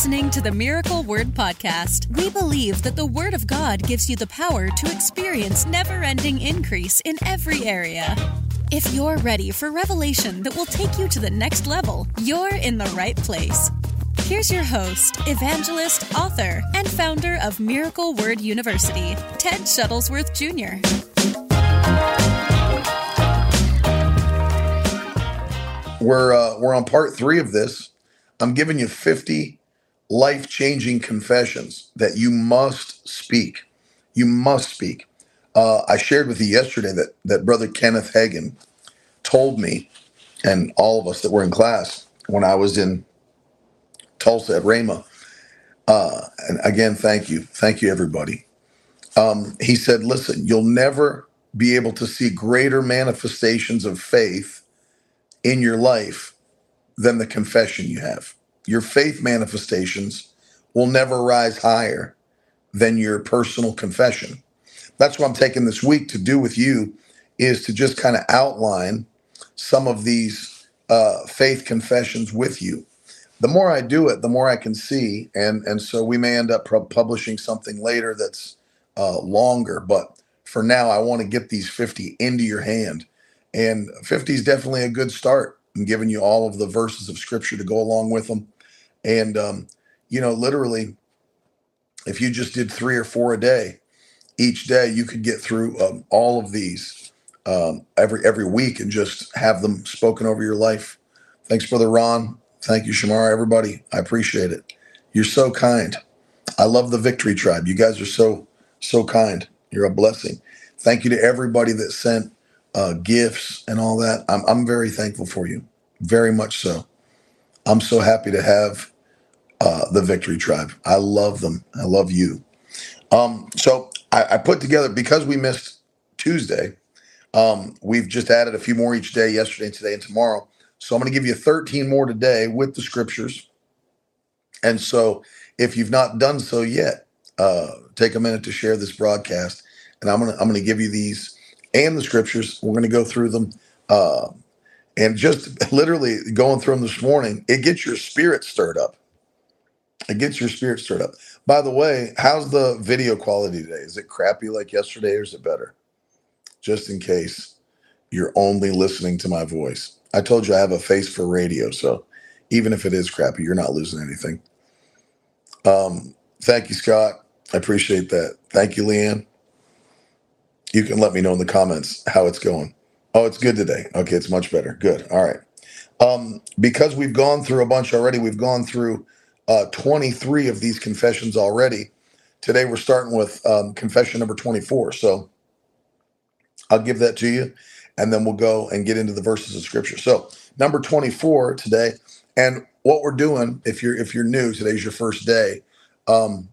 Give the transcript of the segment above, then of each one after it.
listening to the Miracle Word Podcast. We believe that the Word of God gives you the power to experience never ending increase in every area. If you're ready for revelation that will take you to the next level, you're in the right place. Here's your host, evangelist, author, and founder of Miracle Word University, Ted Shuttlesworth Jr. We're uh, we're on part three of this. I'm giving you 50 life changing confessions that you must speak. You must speak. Uh, I shared with you yesterday that that Brother Kenneth Hagin told me, and all of us that were in class when I was in Tulsa at Rhema. Uh, and again, thank you, thank you, everybody. Um, he said, "Listen, you'll never be able to see greater manifestations of faith." in your life than the confession you have. Your faith manifestations will never rise higher than your personal confession. That's what I'm taking this week to do with you is to just kind of outline some of these uh, faith confessions with you. The more I do it, the more I can see, and and so we may end up publishing something later that's uh, longer. But for now, I want to get these 50 into your hand and 50 is definitely a good start. I'm giving you all of the verses of scripture to go along with them. And, um, you know, literally, if you just did three or four a day, each day you could get through um, all of these um, every every week and just have them spoken over your life. Thanks, brother Ron. Thank you, Shamar. Everybody, I appreciate it. You're so kind. I love the Victory Tribe. You guys are so so kind. You're a blessing. Thank you to everybody that sent uh, gifts and all that. I'm, I'm very thankful for you, very much so. I'm so happy to have uh, the Victory Tribe. I love them. I love you. Um, so I, I put together because we missed Tuesday. Um, we've just added a few more each day, yesterday, today, and tomorrow. So I'm going to give you 13 more today with the scriptures. And so if you've not done so yet, uh, take a minute to share this broadcast. And I'm gonna I'm gonna give you these and the scriptures. We're going to go through them. Uh, and just literally going through them this morning, it gets your spirit stirred up. It gets your spirit stirred up. By the way, how's the video quality today? Is it crappy like yesterday or is it better? Just in case you're only listening to my voice. I told you I have a face for radio, so even if it is crappy, you're not losing anything. Um, thank you, Scott. I appreciate that. Thank you, Leanne you can let me know in the comments how it's going. Oh, it's good today. Okay, it's much better. Good. All right. Um, because we've gone through a bunch already, we've gone through uh, 23 of these confessions already. Today we're starting with um, confession number 24. So I'll give that to you, and then we'll go and get into the verses of scripture. So number 24 today, and what we're doing, if you're if you're new, today's your first day. Um,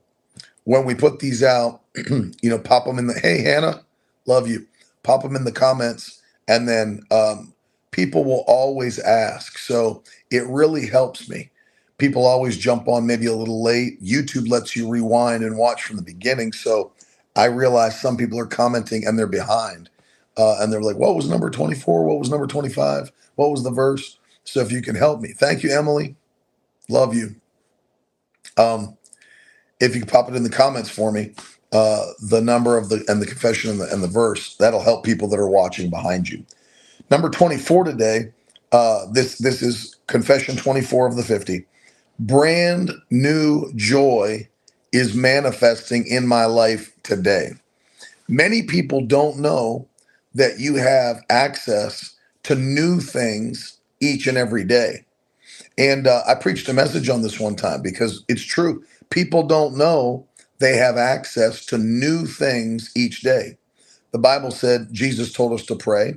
when we put these out, you know, pop them in the hey Hannah, Love you. Pop them in the comments, and then um, people will always ask. So it really helps me. People always jump on maybe a little late. YouTube lets you rewind and watch from the beginning. So I realize some people are commenting and they're behind. Uh, and they're like, what was number 24? What was number 25? What was the verse? So if you can help me. Thank you, Emily. Love you. Um, if you pop it in the comments for me, uh, the number of the and the confession and the, and the verse. That'll help people that are watching behind you. Number 24 today. Uh, this this is confession 24 of the 50. Brand new joy is manifesting in my life today. Many people don't know that you have access to new things each and every day. And uh, I preached a message on this one time because it's true. People don't know they have access to new things each day. The Bible said Jesus told us to pray,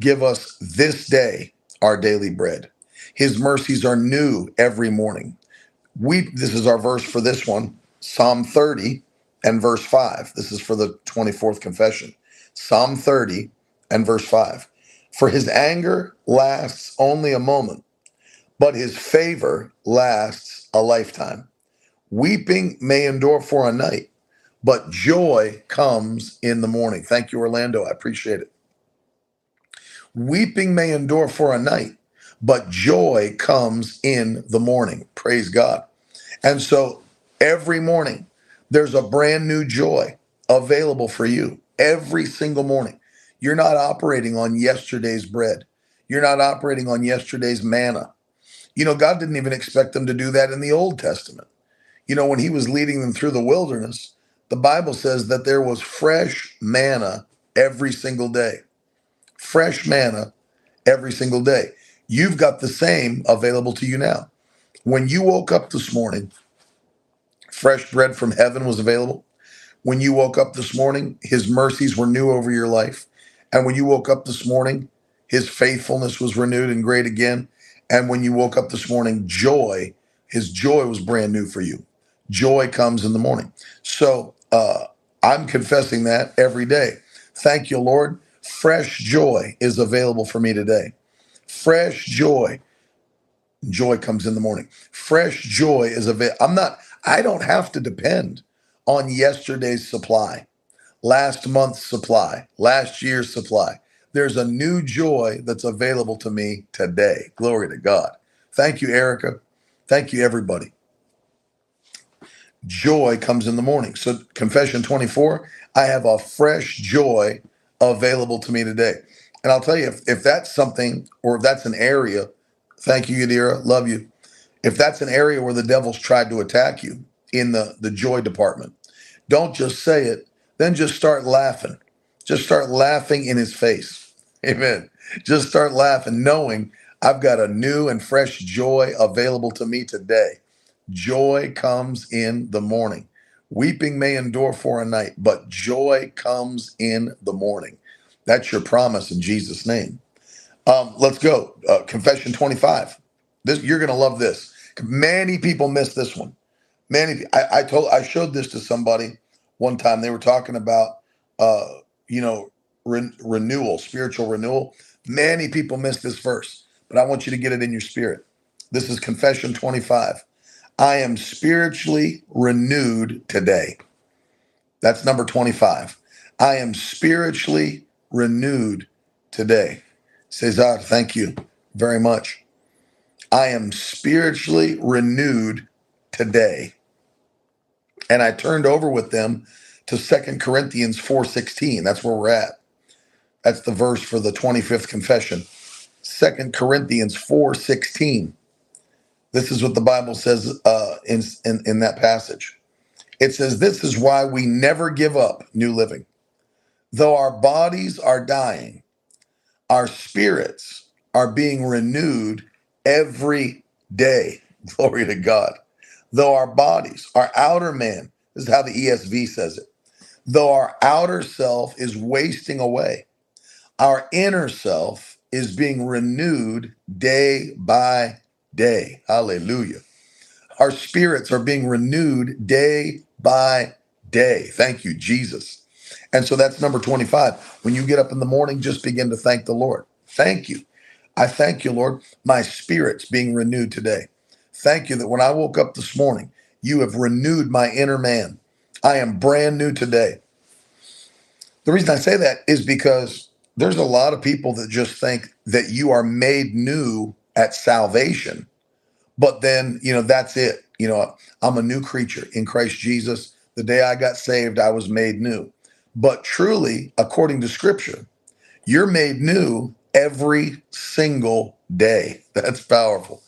give us this day our daily bread. His mercies are new every morning. We this is our verse for this one, Psalm 30 and verse 5. This is for the 24th confession. Psalm 30 and verse 5. For his anger lasts only a moment, but his favor lasts a lifetime. Weeping may endure for a night, but joy comes in the morning. Thank you, Orlando. I appreciate it. Weeping may endure for a night, but joy comes in the morning. Praise God. And so every morning, there's a brand new joy available for you every single morning. You're not operating on yesterday's bread. You're not operating on yesterday's manna. You know, God didn't even expect them to do that in the Old Testament. You know, when he was leading them through the wilderness, the Bible says that there was fresh manna every single day. Fresh manna every single day. You've got the same available to you now. When you woke up this morning, fresh bread from heaven was available. When you woke up this morning, his mercies were new over your life. And when you woke up this morning, his faithfulness was renewed and great again. And when you woke up this morning, joy, his joy was brand new for you. Joy comes in the morning. So uh, I'm confessing that every day. Thank you, Lord. Fresh joy is available for me today. Fresh joy. Joy comes in the morning. Fresh joy is available. I'm not, I don't have to depend on yesterday's supply, last month's supply, last year's supply. There's a new joy that's available to me today. Glory to God. Thank you, Erica. Thank you, everybody. Joy comes in the morning. So, confession 24, I have a fresh joy available to me today. And I'll tell you, if, if that's something or if that's an area, thank you, Yadira, love you. If that's an area where the devil's tried to attack you in the, the joy department, don't just say it, then just start laughing. Just start laughing in his face. Amen. Just start laughing, knowing I've got a new and fresh joy available to me today. Joy comes in the morning. Weeping may endure for a night, but joy comes in the morning. That's your promise in Jesus' name. Um, let's go. Uh, confession 25. This you're gonna love this. Many people miss this one. Many. I, I told. I showed this to somebody one time. They were talking about, uh, you know, re- renewal, spiritual renewal. Many people miss this verse, but I want you to get it in your spirit. This is Confession 25. I am spiritually renewed today. That's number 25. I am spiritually renewed today. Cesar, thank you very much. I am spiritually renewed today. And I turned over with them to Second Corinthians 4:16. That's where we're at. That's the verse for the 25th confession. Second Corinthians 4:16. This is what the Bible says uh, in, in, in that passage. It says, This is why we never give up new living. Though our bodies are dying, our spirits are being renewed every day. Glory to God. Though our bodies, our outer man, this is how the ESV says it, though our outer self is wasting away, our inner self is being renewed day by day. Hallelujah. Our spirits are being renewed day by day. Thank you, Jesus. And so that's number 25. When you get up in the morning, just begin to thank the Lord. Thank you. I thank you, Lord. My spirit's being renewed today. Thank you that when I woke up this morning, you have renewed my inner man. I am brand new today. The reason I say that is because there's a lot of people that just think that you are made new at salvation. But then, you know, that's it. You know, I'm a new creature in Christ Jesus. The day I got saved, I was made new. But truly, according to scripture, you're made new every single day. That's powerful.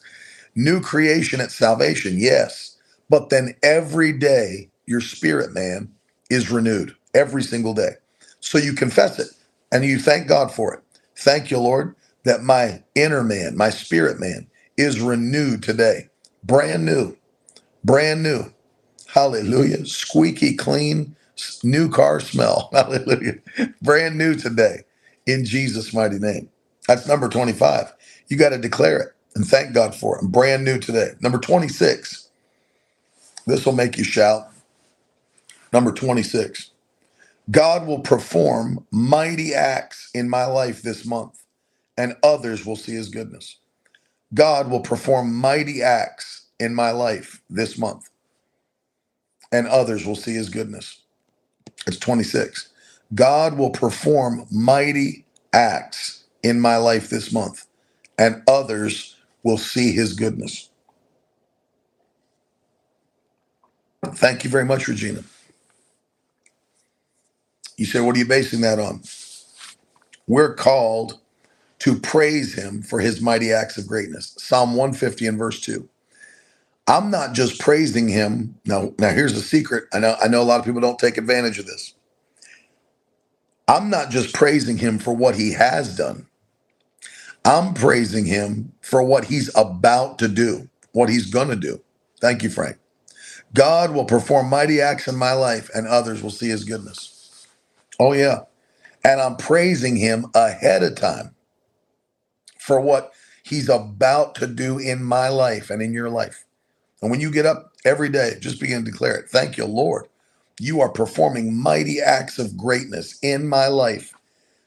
New creation at salvation, yes. But then every day, your spirit man is renewed every single day. So you confess it and you thank God for it. Thank you, Lord, that my inner man, my spirit man, is renewed today. Brand new. Brand new. Hallelujah. Squeaky clean, new car smell. Hallelujah. Brand new today in Jesus' mighty name. That's number 25. You got to declare it and thank God for it. brand new today. Number 26. This will make you shout. Number 26. God will perform mighty acts in my life this month and others will see his goodness. God will perform mighty acts in my life this month, and others will see his goodness. It's 26. God will perform mighty acts in my life this month, and others will see his goodness. Thank you very much, Regina. You say, what are you basing that on? We're called to praise him for his mighty acts of greatness. Psalm 150 and verse 2. I'm not just praising him. Now, now here's the secret. I know I know a lot of people don't take advantage of this. I'm not just praising him for what he has done. I'm praising him for what he's about to do, what he's going to do. Thank you, Frank. God will perform mighty acts in my life and others will see his goodness. Oh, yeah. And I'm praising him ahead of time for what he's about to do in my life and in your life. And when you get up every day, just begin to declare it. Thank you, Lord. You are performing mighty acts of greatness in my life.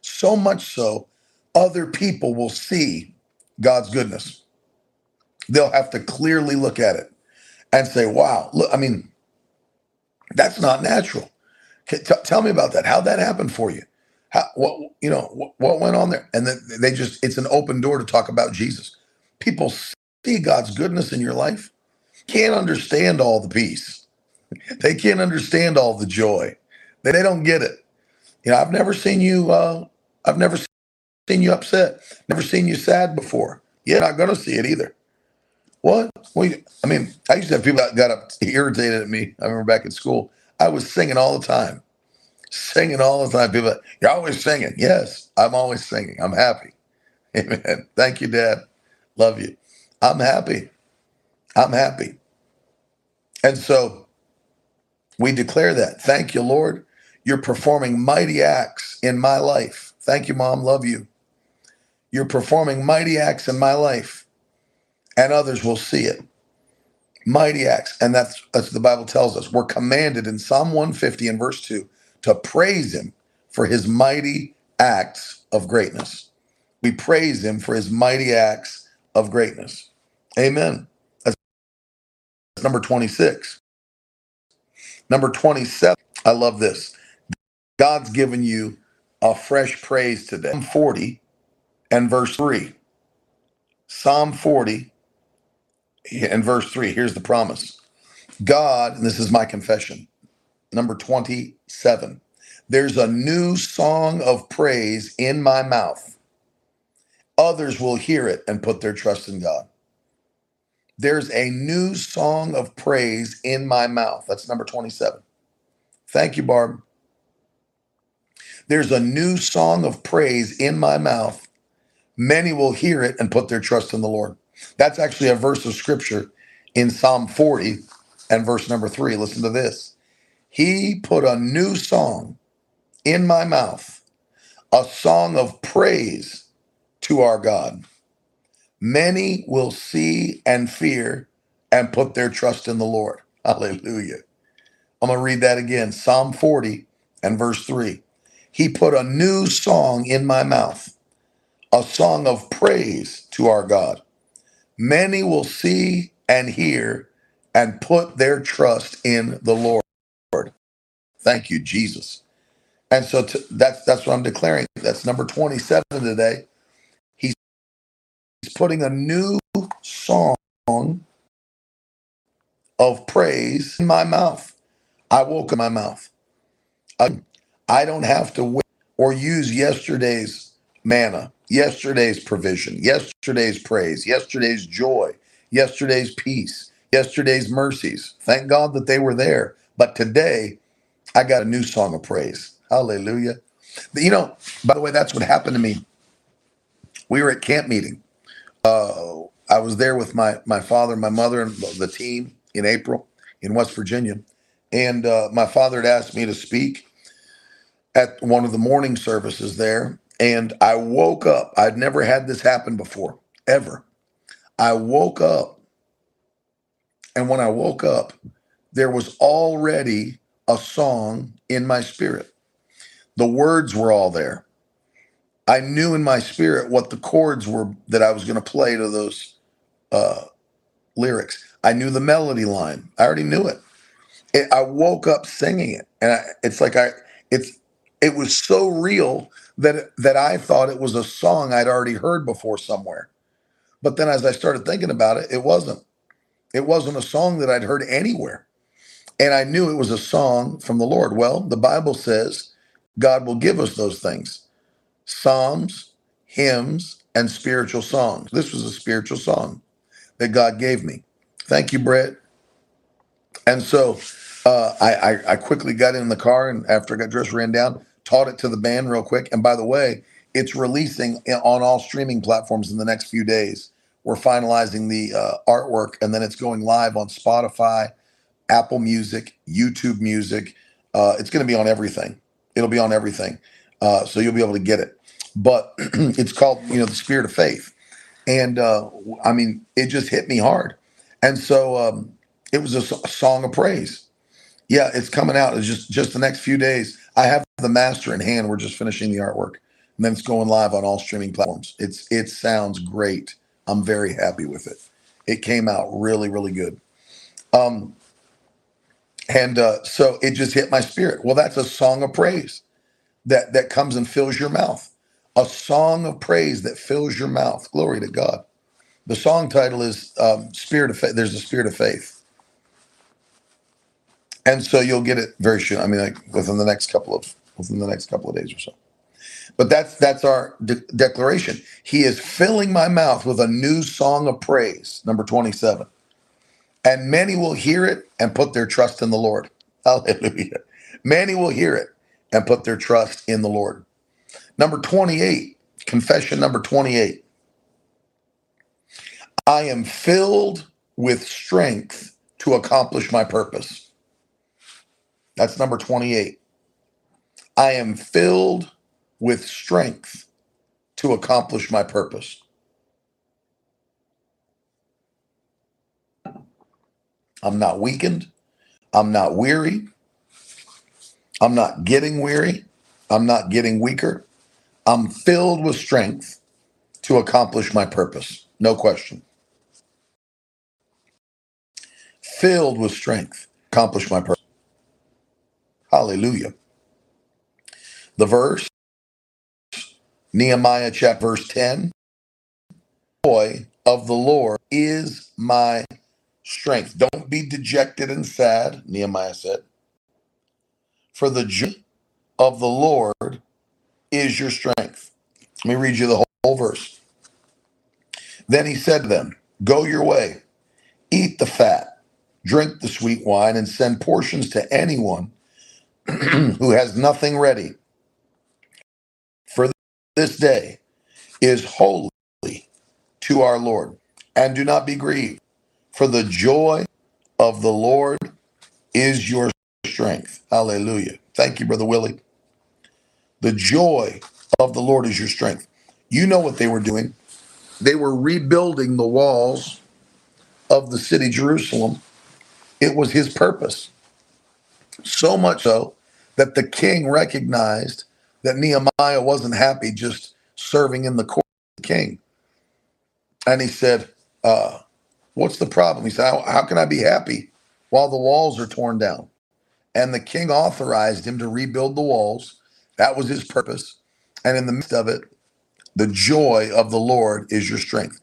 So much so, other people will see God's goodness. They'll have to clearly look at it and say, wow, look, I mean, that's not natural. T- tell me about that. How'd that happen for you? How, what, you know, what, what went on there? And then they just, it's an open door to talk about Jesus. People see God's goodness in your life can't understand all the peace. They can't understand all the joy. They, don't get it. You know, I've never seen you. Uh, I've never seen you upset. Never seen you sad before. You're not going to see it either. What? Well, I mean, I used to have people that got up irritated at me. I remember back in school, I was singing all the time, singing all the time. People, like, you're always singing. Yes, I'm always singing. I'm happy. Amen. Thank you, Dad. Love you. I'm happy. I'm happy. And so we declare that. Thank you, Lord. You're performing mighty acts in my life. Thank you, Mom. Love you. You're performing mighty acts in my life, and others will see it. Mighty acts. And that's, that's the Bible tells us. We're commanded in Psalm 150 and verse 2 to praise him for his mighty acts of greatness. We praise him for his mighty acts of greatness. Amen That's number 26. Number 27, I love this. God's given you a fresh praise today. Psalm 40 and verse 3. Psalm 40 and verse 3. Here's the promise God, and this is my confession, number 27. There's a new song of praise in my mouth. Others will hear it and put their trust in God. There's a new song of praise in my mouth. That's number 27. Thank you, Barb. There's a new song of praise in my mouth. Many will hear it and put their trust in the Lord. That's actually a verse of scripture in Psalm 40 and verse number three. Listen to this. He put a new song in my mouth, a song of praise to our God. Many will see and fear and put their trust in the Lord. Hallelujah. I'm going to read that again Psalm 40 and verse 3. He put a new song in my mouth, a song of praise to our God. Many will see and hear and put their trust in the Lord. Thank you, Jesus. And so to, that's that's what I'm declaring. That's number 27 today He's he's putting a new song of praise in my mouth. I woke in my mouth. I, I don't have to wait or use yesterday's manna, yesterday's provision, yesterday's praise, yesterday's joy, yesterday's peace, yesterday's mercies. Thank God that they were there. But today, I got a new song of praise. Hallelujah. You know, by the way, that's what happened to me. We were at camp meeting uh, I was there with my my father, my mother, and the team in April in West Virginia, and uh, my father had asked me to speak at one of the morning services there, and I woke up. I'd never had this happen before, ever. I woke up, and when I woke up, there was already a song in my spirit. The words were all there. I knew in my spirit what the chords were that I was going to play to those uh, lyrics. I knew the melody line. I already knew it. it I woke up singing it, and I, it's like I it's it was so real that that I thought it was a song I'd already heard before somewhere. But then as I started thinking about it, it wasn't. It wasn't a song that I'd heard anywhere. And I knew it was a song from the Lord. Well, the Bible says God will give us those things psalms, hymns, and spiritual songs. This was a spiritual song that God gave me. Thank you, Brett. And so uh, I, I, I quickly got in the car and after I got dressed, ran down, taught it to the band real quick. And by the way, it's releasing on all streaming platforms in the next few days. We're finalizing the uh, artwork and then it's going live on Spotify, Apple Music, YouTube Music. Uh, it's going to be on everything. It'll be on everything. Uh, so you'll be able to get it. But it's called, you know, the Spirit of Faith. And uh, I mean, it just hit me hard. And so um, it was a, a song of praise. Yeah, it's coming out. It's just just the next few days. I have the master in hand. We're just finishing the artwork, and then it's going live on all streaming platforms. It's it sounds great. I'm very happy with it. It came out really really good. Um, and uh, so it just hit my spirit. Well, that's a song of praise that that comes and fills your mouth. A song of praise that fills your mouth. Glory to God. The song title is um, "Spirit of Faith." There's a spirit of faith and so you'll get it very soon. I mean, like within the next couple of within the next couple of days or so. But that's that's our de- declaration. He is filling my mouth with a new song of praise, number twenty-seven, and many will hear it and put their trust in the Lord. Hallelujah! Many will hear it and put their trust in the Lord. Number twenty-eight, confession number twenty-eight. I am filled with strength to accomplish my purpose. That's number 28. I am filled with strength to accomplish my purpose. I'm not weakened. I'm not weary. I'm not getting weary. I'm not getting weaker. I'm filled with strength to accomplish my purpose. No question. Filled with strength, accomplish my purpose. Hallelujah. The verse, Nehemiah chapter verse 10 Joy of the Lord is my strength. Don't be dejected and sad, Nehemiah said. For the joy of the Lord is your strength. Let me read you the whole, whole verse. Then he said to them, Go your way, eat the fat, drink the sweet wine, and send portions to anyone who has nothing ready for this day is holy to our Lord. And do not be grieved, for the joy of the Lord is your strength. Hallelujah. Thank you, Brother Willie. The joy of the Lord is your strength. You know what they were doing. They were rebuilding the walls of the city Jerusalem. It was his purpose. So much so that the king recognized that Nehemiah wasn't happy just serving in the court of the king. And he said, uh, What's the problem? He said, how, how can I be happy while the walls are torn down? And the king authorized him to rebuild the walls. That was his purpose. And in the midst of it, the joy of the Lord is your strength.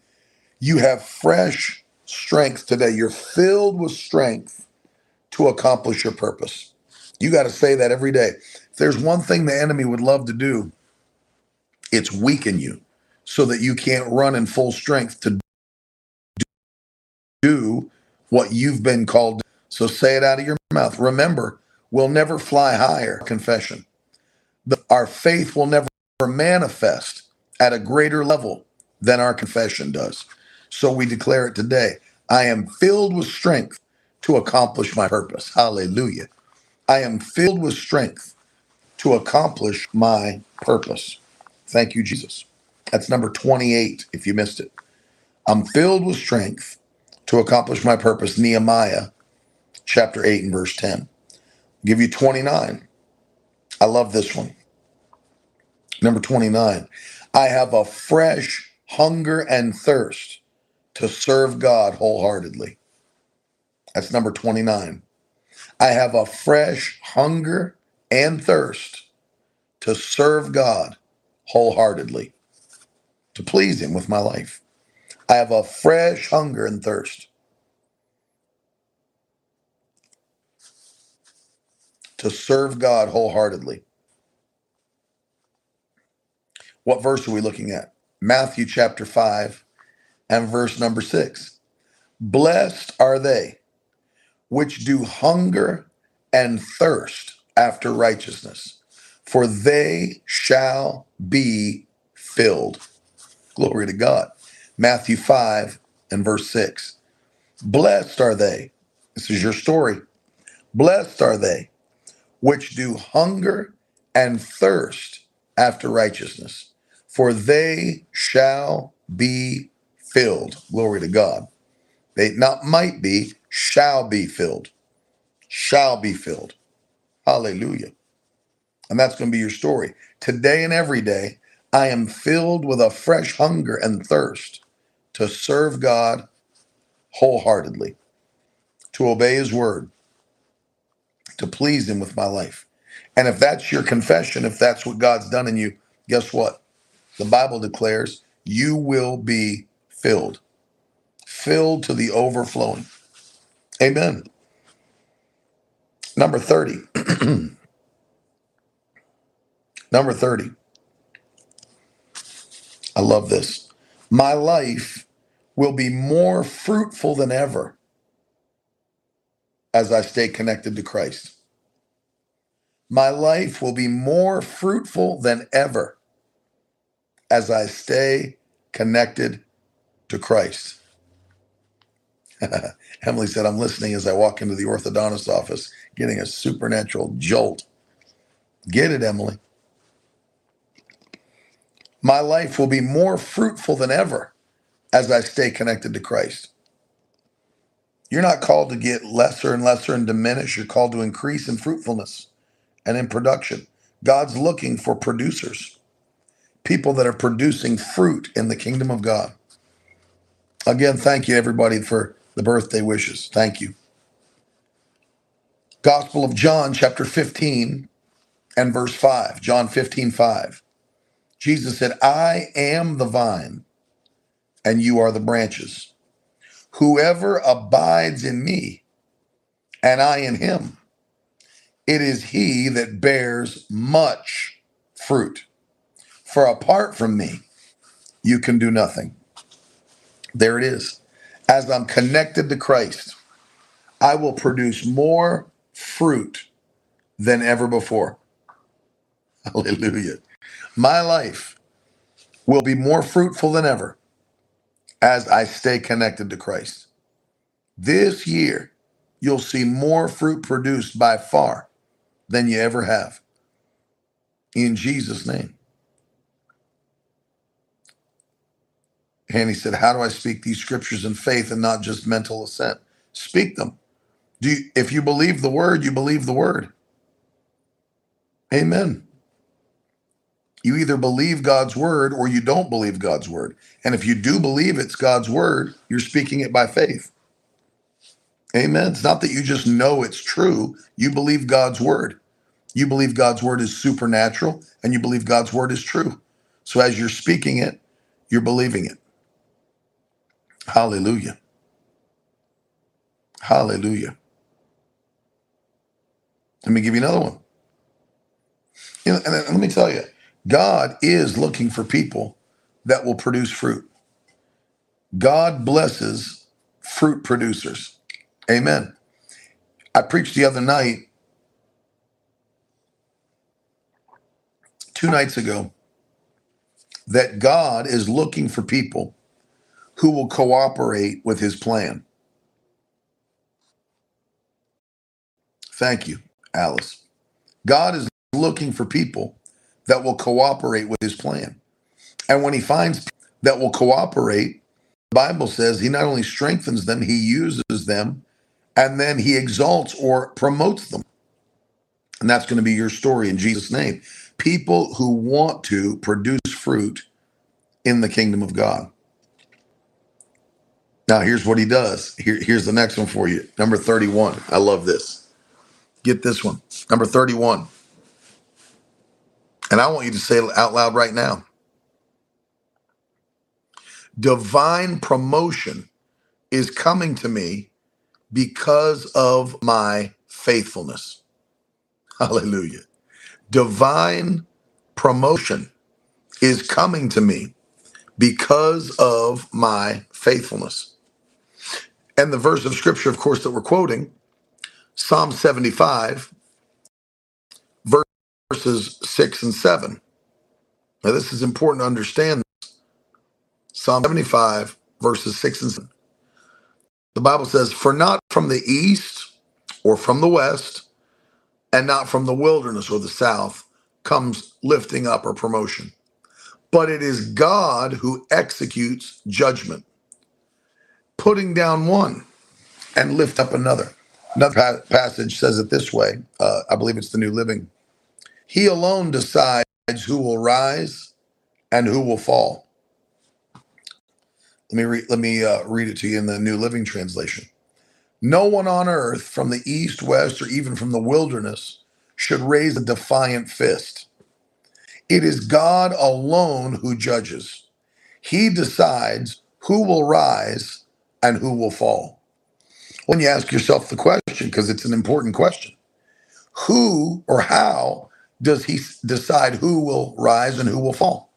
You have fresh strength today. You're filled with strength to accomplish your purpose. You got to say that every day. If there's one thing the enemy would love to do, it's weaken you so that you can't run in full strength to do what you've been called. To. So say it out of your mouth. Remember, we'll never fly higher. Confession. The, our faith will never manifest at a greater level than our confession does. So we declare it today. I am filled with strength to accomplish my purpose. Hallelujah. I am filled with strength to accomplish my purpose. Thank you, Jesus. That's number 28, if you missed it. I'm filled with strength to accomplish my purpose. Nehemiah chapter 8 and verse 10. I'll give you 29. I love this one. Number 29. I have a fresh hunger and thirst to serve God wholeheartedly. That's number 29. I have a fresh hunger and thirst to serve God wholeheartedly, to please Him with my life. I have a fresh hunger and thirst. to serve God wholeheartedly. What verse are we looking at? Matthew chapter 5 and verse number 6. Blessed are they which do hunger and thirst after righteousness, for they shall be filled. Glory to God. Matthew 5 and verse 6. Blessed are they. This is your story. Blessed are they which do hunger and thirst after righteousness, for they shall be filled. Glory to God. They not might be, shall be filled. Shall be filled. Hallelujah. And that's going to be your story. Today and every day, I am filled with a fresh hunger and thirst to serve God wholeheartedly, to obey his word, to please him with my life. And if that's your confession, if that's what God's done in you, guess what? The Bible declares you will be filled, filled to the overflowing. Amen. Number 30. Number 30. I love this. My life will be more fruitful than ever as I stay connected to Christ. My life will be more fruitful than ever as I stay connected to Christ. Emily said, I'm listening as I walk into the orthodontist office, getting a supernatural jolt. Get it, Emily. My life will be more fruitful than ever as I stay connected to Christ. You're not called to get lesser and lesser and diminish. You're called to increase in fruitfulness and in production. God's looking for producers, people that are producing fruit in the kingdom of God. Again, thank you, everybody, for the birthday wishes. Thank you. Gospel of John, chapter 15 and verse 5. John 15, 5. Jesus said, I am the vine, and you are the branches. Whoever abides in me, and I in him, it is he that bears much fruit. For apart from me, you can do nothing. There it is. As I'm connected to Christ, I will produce more fruit than ever before. Hallelujah. My life will be more fruitful than ever as I stay connected to Christ. This year, you'll see more fruit produced by far than you ever have. In Jesus' name. And he said, How do I speak these scriptures in faith and not just mental assent? Speak them. Do you, if you believe the word, you believe the word. Amen. You either believe God's word or you don't believe God's word. And if you do believe it's God's word, you're speaking it by faith. Amen. It's not that you just know it's true, you believe God's word. You believe God's word is supernatural and you believe God's word is true. So as you're speaking it, you're believing it. Hallelujah. Hallelujah. Let me give you another one. You know, and let me tell you, God is looking for people that will produce fruit. God blesses fruit producers. Amen. I preached the other night, two nights ago, that God is looking for people who will cooperate with his plan. Thank you, Alice. God is looking for people that will cooperate with his plan. And when he finds that will cooperate, the Bible says he not only strengthens them, he uses them, and then he exalts or promotes them. And that's going to be your story in Jesus' name. People who want to produce fruit in the kingdom of God. Now, here's what he does. Here, here's the next one for you. Number 31. I love this. Get this one. Number 31. And I want you to say it out loud right now. Divine promotion is coming to me because of my faithfulness. Hallelujah. Divine promotion is coming to me because of my faithfulness. And the verse of scripture, of course, that we're quoting, Psalm 75, verses 6 and 7. Now, this is important to understand. Psalm 75, verses 6 and 7. The Bible says, For not from the east or from the west, and not from the wilderness or the south comes lifting up or promotion, but it is God who executes judgment, putting down one and lift up another. Another passage says it this way. Uh, I believe it's the New Living. He alone decides who will rise and who will fall. Let me re- let me uh, read it to you in the New Living Translation. No one on earth from the east, west, or even from the wilderness should raise a defiant fist. It is God alone who judges. He decides who will rise and who will fall. When you ask yourself the question, because it's an important question, who or how does he decide who will rise and who will fall?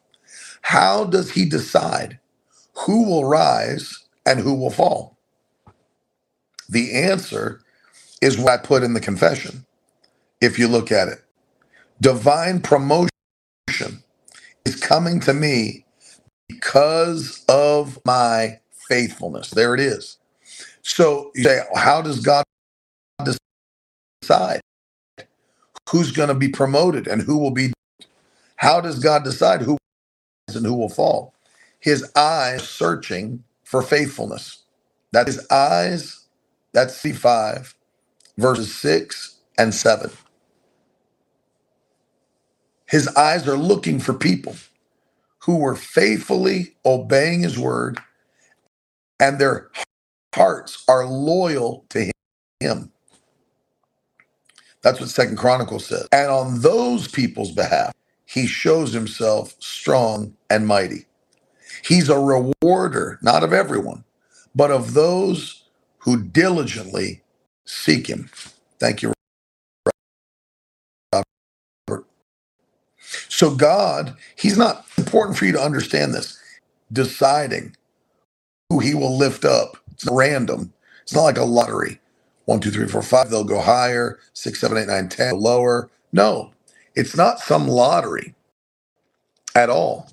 How does he decide who will rise and who will fall? The answer is what I put in the confession. If you look at it, divine promotion is coming to me because of my faithfulness. There it is. So you say, how does God decide who's going to be promoted and who will be? How does God decide who and who will fall? His eyes searching for faithfulness. That is eyes. That's C5, verses 6 and 7. His eyes are looking for people who were faithfully obeying his word and their hearts are loyal to him. That's what Second Chronicles says. And on those people's behalf, he shows himself strong and mighty. He's a rewarder, not of everyone, but of those who diligently seek him. Thank you, Robert. So, God, He's not important for you to understand this, deciding who He will lift up. It's random. It's not like a lottery. One, two, three, four, five, they'll go higher. Six, seven, eight, nine, ten, lower. No, it's not some lottery at all.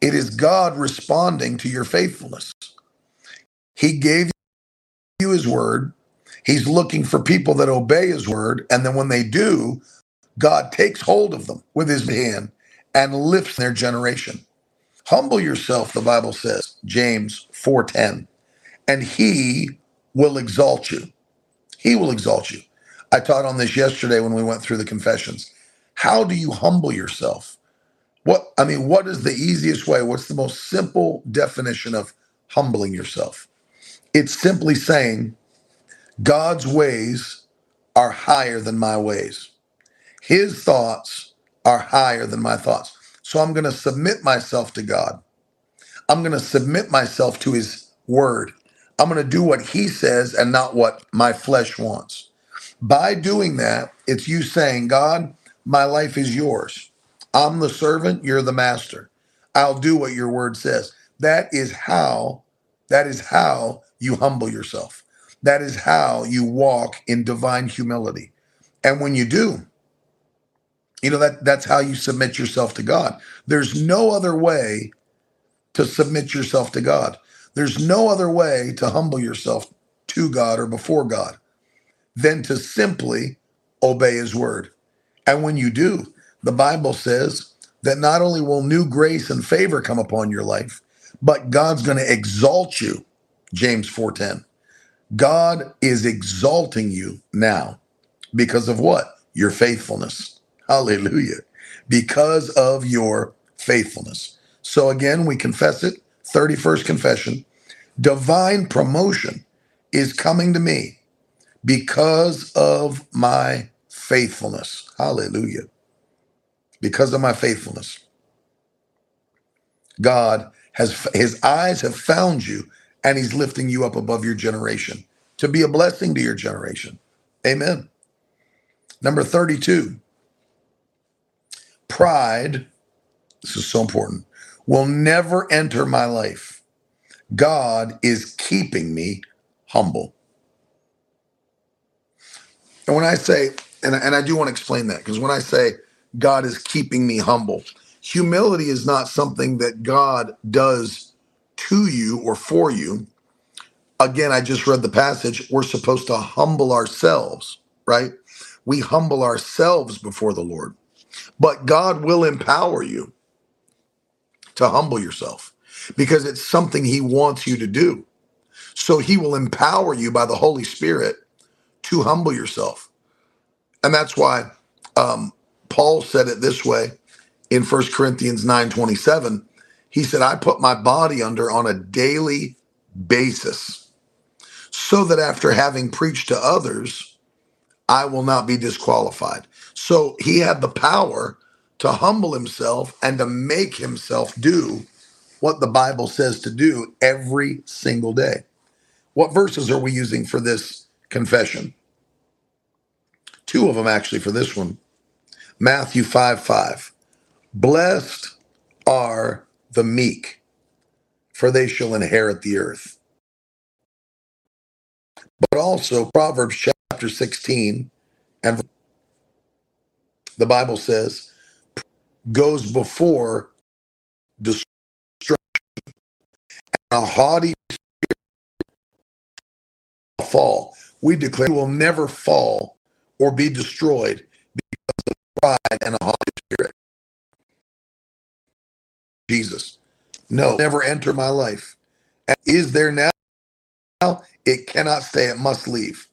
It is God responding to your faithfulness. He gave you his word. He's looking for people that obey his word. And then when they do, God takes hold of them with his hand and lifts their generation. Humble yourself, the Bible says, James 4:10, and he will exalt you. He will exalt you. I taught on this yesterday when we went through the confessions. How do you humble yourself? What I mean, what is the easiest way? What's the most simple definition of humbling yourself? It's simply saying God's ways are higher than my ways. His thoughts are higher than my thoughts. So I'm going to submit myself to God. I'm going to submit myself to his word. I'm going to do what he says and not what my flesh wants. By doing that, it's you saying, God, my life is yours. I'm the servant, you're the master. I'll do what your word says. That is how that is how you humble yourself. That is how you walk in divine humility. And when you do, you know that that's how you submit yourself to God. There's no other way to submit yourself to God. There's no other way to humble yourself to God or before God than to simply obey his word. And when you do, the Bible says that not only will new grace and favor come upon your life, but God's going to exalt you. James 4:10. God is exalting you now because of what? Your faithfulness. Hallelujah. Because of your faithfulness. So again, we confess it. 31st confession. Divine promotion is coming to me because of my faithfulness. Hallelujah. Because of my faithfulness. God has his eyes have found you and he's lifting you up above your generation to be a blessing to your generation. Amen. Number 32, pride, this is so important, will never enter my life. God is keeping me humble. And when I say, and, and I do want to explain that, because when I say God is keeping me humble, humility is not something that God does to you or for you. Again, I just read the passage. We're supposed to humble ourselves, right? We humble ourselves before the Lord. But God will empower you to humble yourself because it's something He wants you to do. So He will empower you by the Holy Spirit to humble yourself. And that's why um, Paul said it this way in 1 Corinthians 9 27. He said, I put my body under on a daily basis so that after having preached to others, I will not be disqualified. So he had the power to humble himself and to make himself do what the Bible says to do every single day. What verses are we using for this confession? Two of them actually for this one. Matthew 5 5. Blessed are the meek, for they shall inherit the earth. But also Proverbs chapter 16 and the Bible says, goes before destruction. And a haughty fall. We declare we will never fall or be destroyed because of pride and a haughty spirit. Jesus. No, never enter my life. And is there now? It cannot stay, it must leave.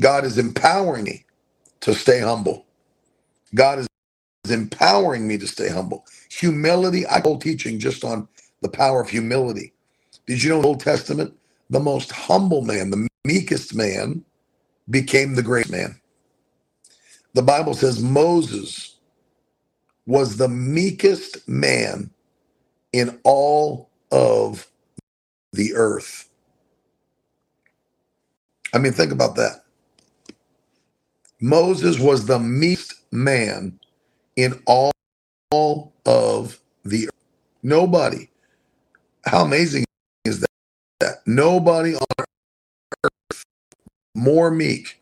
God is empowering me to stay humble. God is empowering me to stay humble. Humility, I hold teaching just on the power of humility. Did you know in the Old Testament, the most humble man, the meekest man, became the great man? The Bible says Moses was the meekest man in all of the earth. I mean, think about that. Moses was the meekest man in all, all of the earth. Nobody. How amazing is that? that? Nobody on earth more meek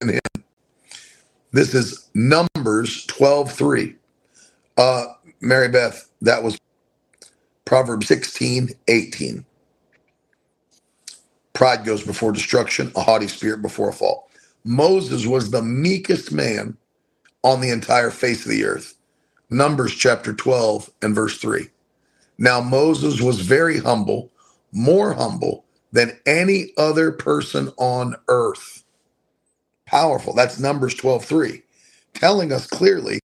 than him. This is Numbers 12 3. Uh, Mary Beth, that was Proverbs 16 18. Pride goes before destruction, a haughty spirit before a fall. Moses was the meekest man on the entire face of the earth. Numbers chapter 12 and verse 3. Now Moses was very humble, more humble than any other person on earth. Powerful. That's Numbers 12 3, telling us clearly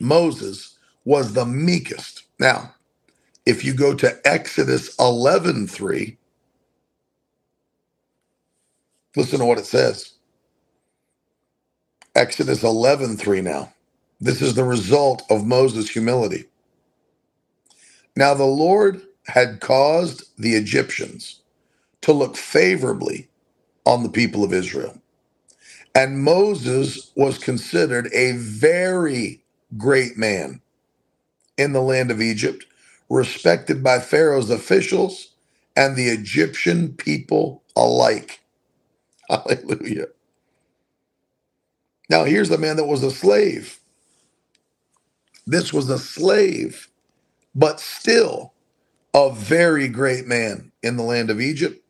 Moses was the meekest. Now, if you go to Exodus 11 3, listen to what it says. Exodus 11 3 now. This is the result of Moses' humility. Now the Lord had caused the Egyptians to look favorably on the people of Israel. And Moses was considered a very great man in the land of Egypt, respected by Pharaoh's officials and the Egyptian people alike. Hallelujah. Now, here's the man that was a slave. This was a slave, but still a very great man in the land of Egypt,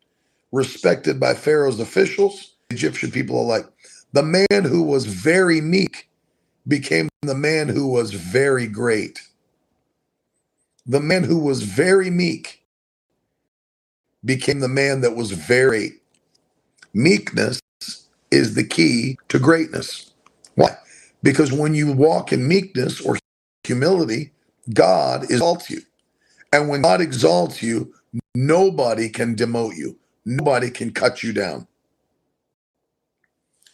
respected by Pharaoh's officials, Egyptian people alike. The man who was very meek became the man who was very great. The man who was very meek became the man that was very. Meekness is the key to greatness. Why? Because when you walk in meekness or humility, God exalts you. And when God exalts you, nobody can demote you, nobody can cut you down.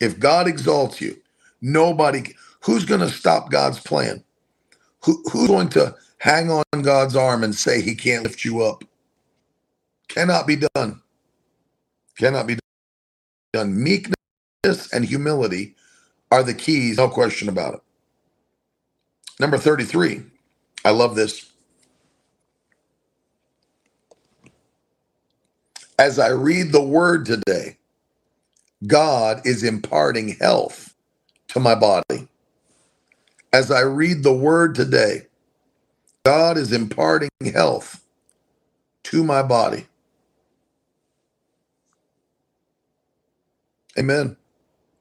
If God exalts you, nobody, who's going to stop God's plan? Who, who's going to hang on God's arm and say he can't lift you up? Cannot be done. Cannot be done. Meekness and humility are the keys, no question about it. Number 33. I love this. As I read the word today, God is imparting health to my body. As I read the word today, God is imparting health to my body. Amen.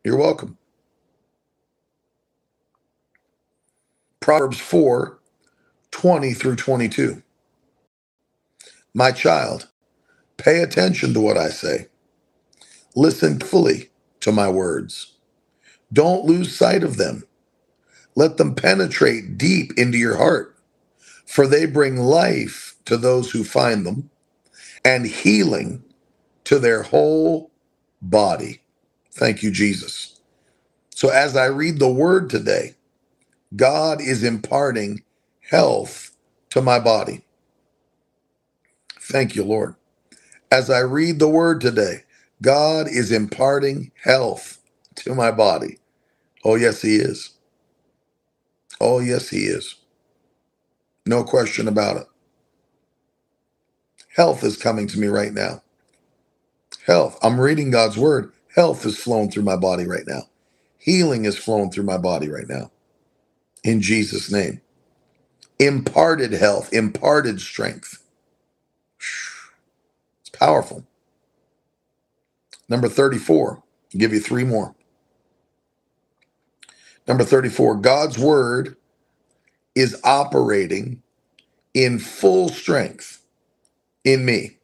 You're welcome. Proverbs 4 20 through 22. My child, pay attention to what I say. Listen fully to my words. Don't lose sight of them. Let them penetrate deep into your heart, for they bring life to those who find them and healing to their whole body. Thank you, Jesus. So, as I read the word today, God is imparting health to my body. Thank you, Lord. As I read the word today, God is imparting health to my body. Oh, yes, He is. Oh, yes, He is. No question about it. Health is coming to me right now. Health. I'm reading God's word. Health is flowing through my body right now. Healing is flowing through my body right now. In Jesus' name. Imparted health, imparted strength. It's powerful. Number 34, I'll give you three more. Number 34, God's word is operating in full strength in me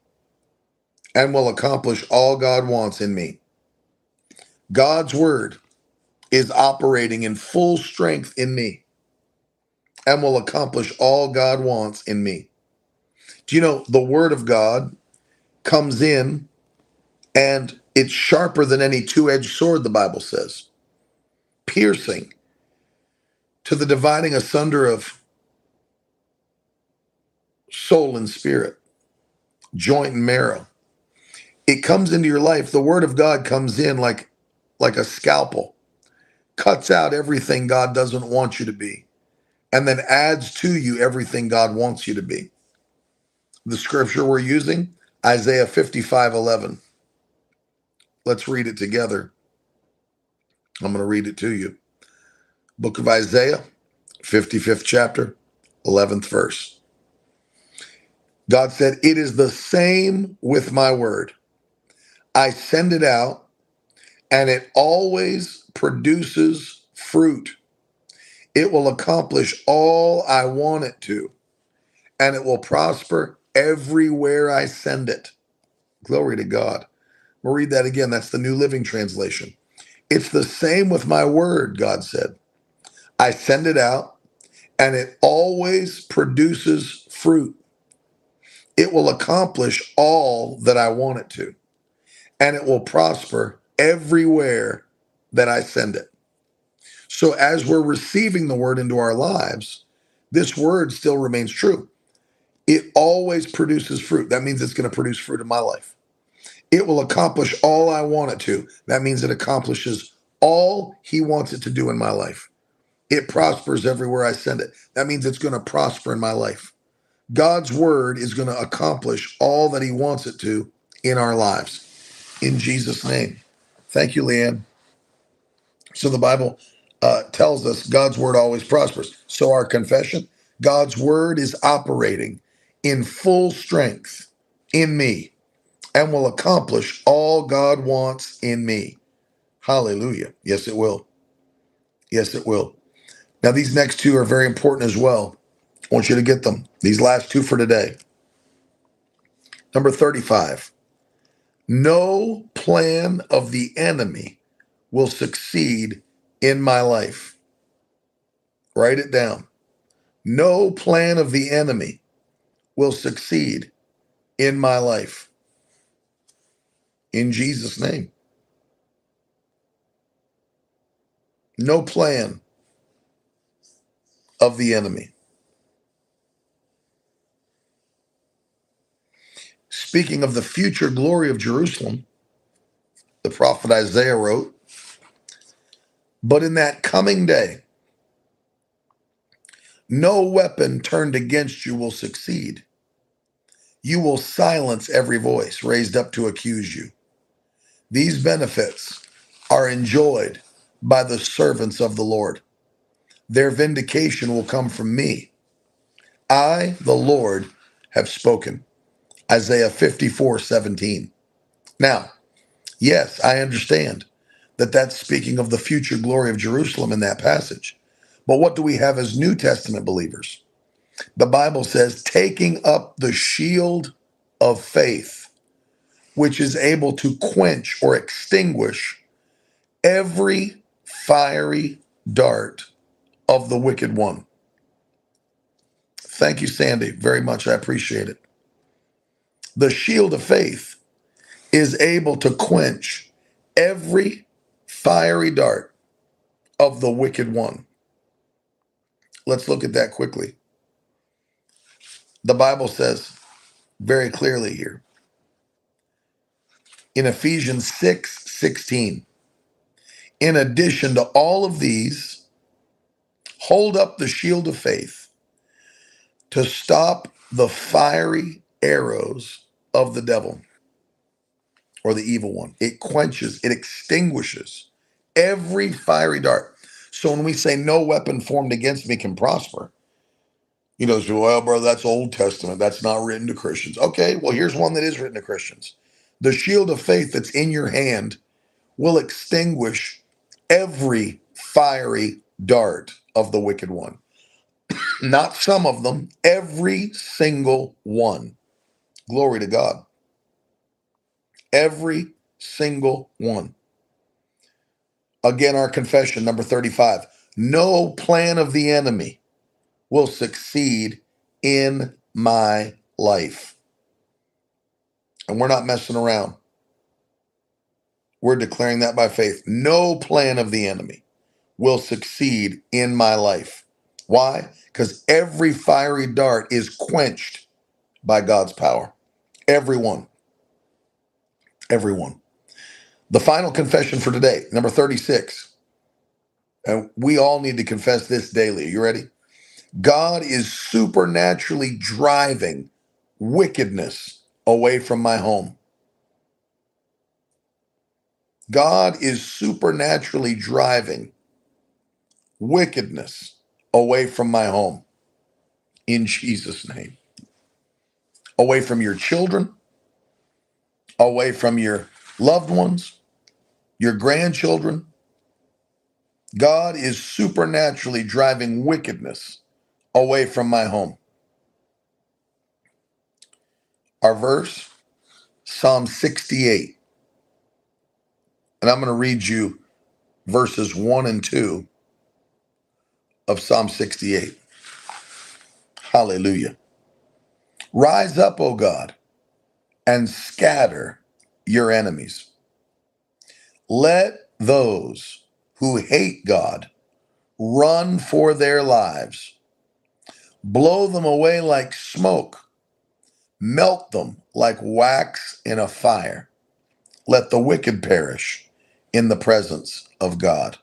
and will accomplish all God wants in me. God's word is operating in full strength in me and will accomplish all God wants in me. Do you know the word of God comes in and it's sharper than any two edged sword, the Bible says, piercing to the dividing asunder of soul and spirit, joint and marrow. It comes into your life. The word of God comes in like, like a scalpel, cuts out everything God doesn't want you to be, and then adds to you everything God wants you to be. The scripture we're using, Isaiah 55 11. Let's read it together. I'm going to read it to you. Book of Isaiah, 55th chapter, 11th verse. God said, It is the same with my word. I send it out, and it always produces fruit. It will accomplish all I want it to, and it will prosper everywhere I send it. Glory to God. We'll read that again. That's the New Living Translation. It's the same with my word, God said. I send it out and it always produces fruit. It will accomplish all that I want it to, and it will prosper everywhere that I send it. So, as we're receiving the word into our lives, this word still remains true. It always produces fruit. That means it's going to produce fruit in my life. It will accomplish all I want it to. That means it accomplishes all He wants it to do in my life. It prospers everywhere I send it. That means it's going to prosper in my life. God's word is going to accomplish all that He wants it to in our lives. In Jesus' name. Thank you, Leanne. So the Bible uh, tells us God's word always prospers. So our confession God's word is operating in full strength in me and will accomplish all God wants in me. Hallelujah. Yes, it will. Yes, it will. Now, these next two are very important as well. I want you to get them. These last two for today. Number 35. No plan of the enemy will succeed in my life. Write it down. No plan of the enemy will succeed in my life in Jesus' name. No plan of the enemy. Speaking of the future glory of Jerusalem, the prophet Isaiah wrote, But in that coming day, no weapon turned against you will succeed. You will silence every voice raised up to accuse you. These benefits are enjoyed by the servants of the Lord. Their vindication will come from me. I, the Lord, have spoken. Isaiah 54 17. Now, yes, I understand that that's speaking of the future glory of Jerusalem in that passage. But what do we have as New Testament believers? The Bible says, taking up the shield of faith, which is able to quench or extinguish every fiery dart of the wicked one. Thank you, Sandy, very much. I appreciate it. The shield of faith is able to quench every fiery dart of the wicked one. Let's look at that quickly. The Bible says very clearly here in Ephesians 6 16, in addition to all of these, hold up the shield of faith to stop the fiery arrows of the devil or the evil one. It quenches, it extinguishes every fiery dart. So when we say no weapon formed against me can prosper, you know, well, bro, that's Old Testament. That's not written to Christians. Okay, well, here's one that is written to Christians. The shield of faith that's in your hand will extinguish every fiery dart of the wicked one. not some of them, every single one. Glory to God. Every single one. Again, our confession, number 35 no plan of the enemy will succeed in my life. And we're not messing around. We're declaring that by faith. No plan of the enemy will succeed in my life. Why? Because every fiery dart is quenched by God's power. Everyone. Everyone. The final confession for today, number 36. And we all need to confess this daily. Are you ready? God is supernaturally driving wickedness away from my home. God is supernaturally driving wickedness away from my home in Jesus' name. Away from your children, away from your loved ones, your grandchildren. God is supernaturally driving wickedness away from my home. Our verse, Psalm 68. And I'm going to read you verses 1 and 2 of Psalm 68. Hallelujah. Rise up, O God, and scatter your enemies. Let those who hate God run for their lives. Blow them away like smoke. Melt them like wax in a fire. Let the wicked perish in the presence of God.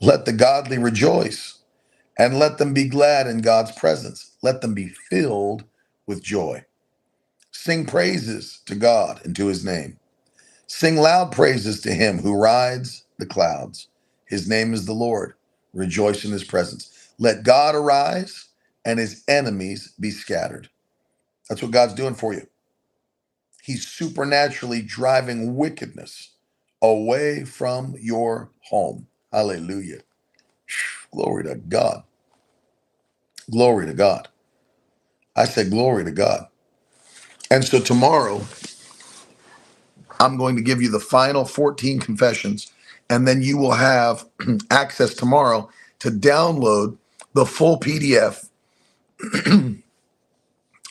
Let the godly rejoice and let them be glad in God's presence. Let them be filled with joy. Sing praises to God and to his name. Sing loud praises to him who rides the clouds. His name is the Lord. Rejoice in his presence. Let God arise and his enemies be scattered. That's what God's doing for you. He's supernaturally driving wickedness away from your home. Hallelujah. Glory to God. Glory to God. I said, Glory to God. And so tomorrow, I'm going to give you the final 14 confessions, and then you will have access tomorrow to download the full PDF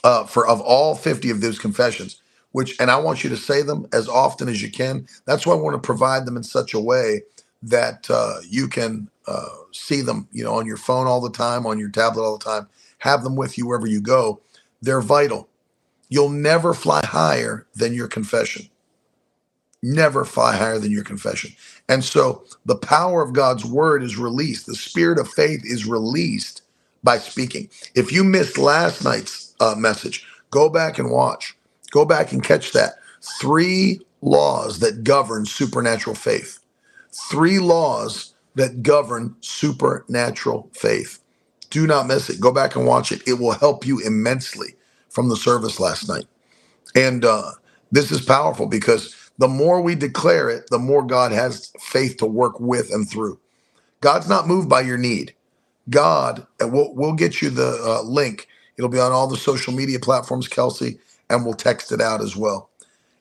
uh, for of all 50 of those confessions. Which, and I want you to say them as often as you can. That's why I want to provide them in such a way that uh, you can uh, see them, you know, on your phone all the time, on your tablet all the time. Have them with you wherever you go. They're vital. You'll never fly higher than your confession. Never fly higher than your confession. And so the power of God's word is released. The spirit of faith is released by speaking. If you missed last night's uh, message, go back and watch. Go back and catch that. Three laws that govern supernatural faith. Three laws that govern supernatural faith. Do not miss it. Go back and watch it. It will help you immensely from the service last night. And uh, this is powerful because the more we declare it, the more God has faith to work with and through. God's not moved by your need. God, and we'll, we'll get you the uh, link. It'll be on all the social media platforms, Kelsey, and we'll text it out as well.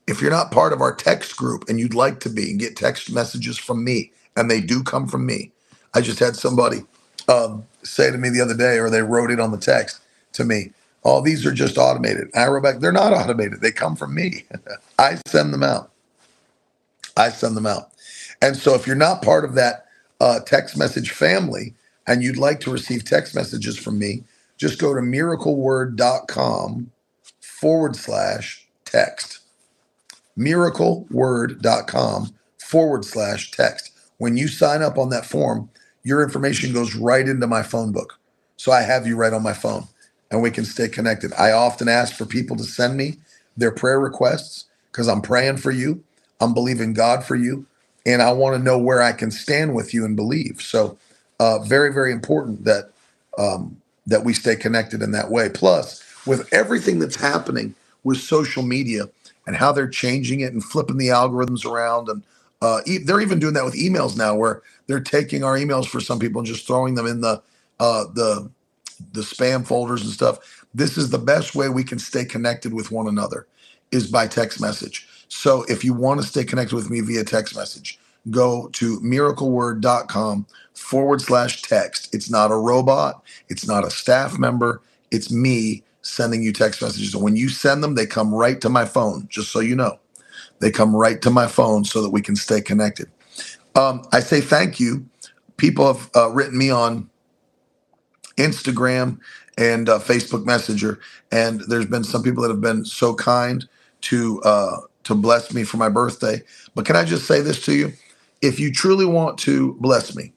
If you're not part of our text group and you'd like to be and get text messages from me, and they do come from me, I just had somebody um, say to me the other day, or they wrote it on the text to me, Oh, these are just automated. I wrote back, They're not automated. They come from me. I send them out. I send them out. And so if you're not part of that uh, text message family and you'd like to receive text messages from me, just go to miracleword.com forward slash text. Miracleword.com forward slash text. When you sign up on that form, your information goes right into my phone book. So I have you right on my phone and we can stay connected. I often ask for people to send me their prayer requests because I'm praying for you. I'm believing God for you, and I want to know where I can stand with you and believe. So, uh, very, very important that um, that we stay connected in that way. Plus, with everything that's happening with social media and how they're changing it and flipping the algorithms around, and uh, e- they're even doing that with emails now, where they're taking our emails for some people and just throwing them in the uh, the the spam folders and stuff. This is the best way we can stay connected with one another is by text message. So if you want to stay connected with me via text message, go to miracleword.com forward slash text. It's not a robot, it's not a staff member, it's me sending you text messages. And when you send them, they come right to my phone, just so you know. They come right to my phone so that we can stay connected. Um, I say thank you. People have uh, written me on Instagram and uh, Facebook Messenger, and there's been some people that have been so kind to uh, to bless me for my birthday. But can I just say this to you? If you truly want to bless me,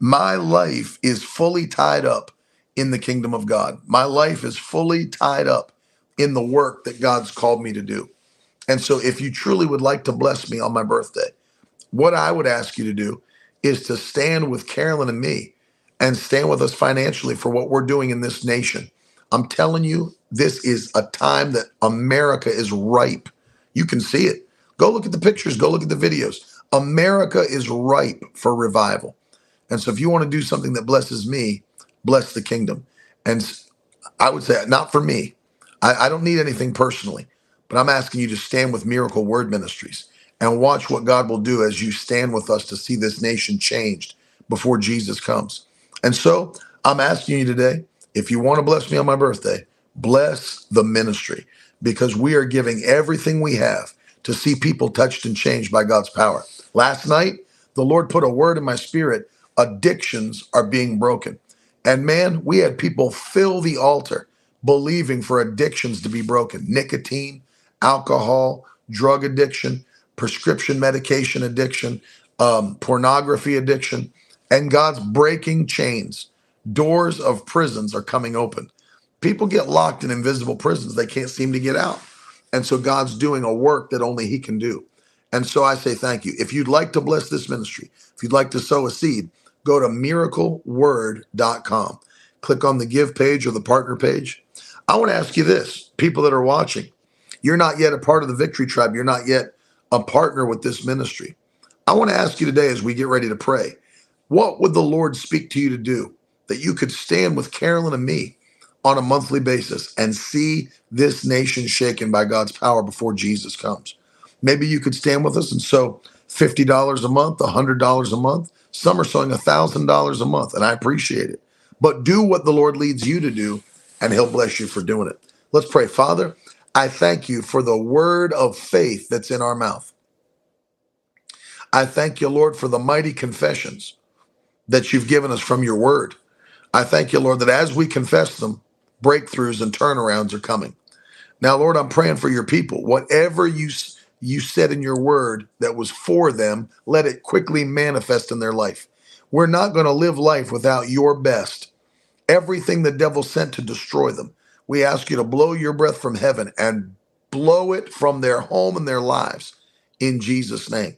my life is fully tied up in the kingdom of God. My life is fully tied up in the work that God's called me to do. And so, if you truly would like to bless me on my birthday, what I would ask you to do is to stand with Carolyn and me and stand with us financially for what we're doing in this nation. I'm telling you, this is a time that America is ripe you can see it. Go look at the pictures, go look at the videos. America is ripe for revival. And so if you want to do something that blesses me, bless the kingdom. And I would say, not for me. I, I don't need anything personally, but I'm asking you to stand with Miracle Word Ministries and watch what God will do as you stand with us to see this nation changed before Jesus comes. And so I'm asking you today, if you want to bless me on my birthday, bless the ministry because we are giving everything we have to see people touched and changed by God's power. Last night, the Lord put a word in my spirit addictions are being broken. And man, we had people fill the altar believing for addictions to be broken nicotine, alcohol, drug addiction, prescription medication addiction, um, pornography addiction. And God's breaking chains. Doors of prisons are coming open. People get locked in invisible prisons, they can't seem to get out. And so God's doing a work that only He can do. And so I say thank you. If you'd like to bless this ministry, if you'd like to sow a seed, go to miracleword.com. Click on the give page or the partner page. I want to ask you this people that are watching, you're not yet a part of the Victory Tribe, you're not yet a partner with this ministry. I want to ask you today as we get ready to pray, what would the Lord speak to you to do that you could stand with Carolyn and me on a monthly basis and see this nation shaken by God's power before Jesus comes. Maybe you could stand with us and sow $50 a month, $100 a month. Some are sowing $1,000 a month, and I appreciate it. But do what the Lord leads you to do, and He'll bless you for doing it. Let's pray. Father, I thank you for the word of faith that's in our mouth. I thank you, Lord, for the mighty confessions that you've given us from your word. I thank you, Lord, that as we confess them, breakthroughs and turnarounds are coming. Now, Lord, I'm praying for your people. Whatever you you said in your word that was for them, let it quickly manifest in their life. We're not going to live life without your best. Everything the devil sent to destroy them, we ask you to blow your breath from heaven and blow it from their home and their lives in Jesus' name.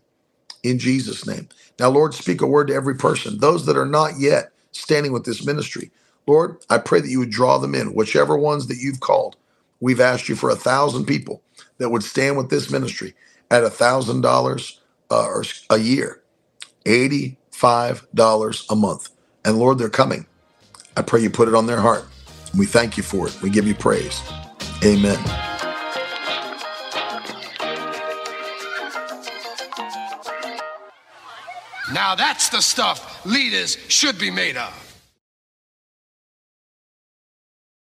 In Jesus' name. Now, Lord, speak a word to every person, those that are not yet standing with this ministry. Lord, I pray that you would draw them in, whichever ones that you've called. We've asked you for a thousand people that would stand with this ministry at a thousand dollars uh, a year, eighty-five dollars a month. And Lord, they're coming. I pray you put it on their heart. We thank you for it. We give you praise. Amen. Now that's the stuff leaders should be made of.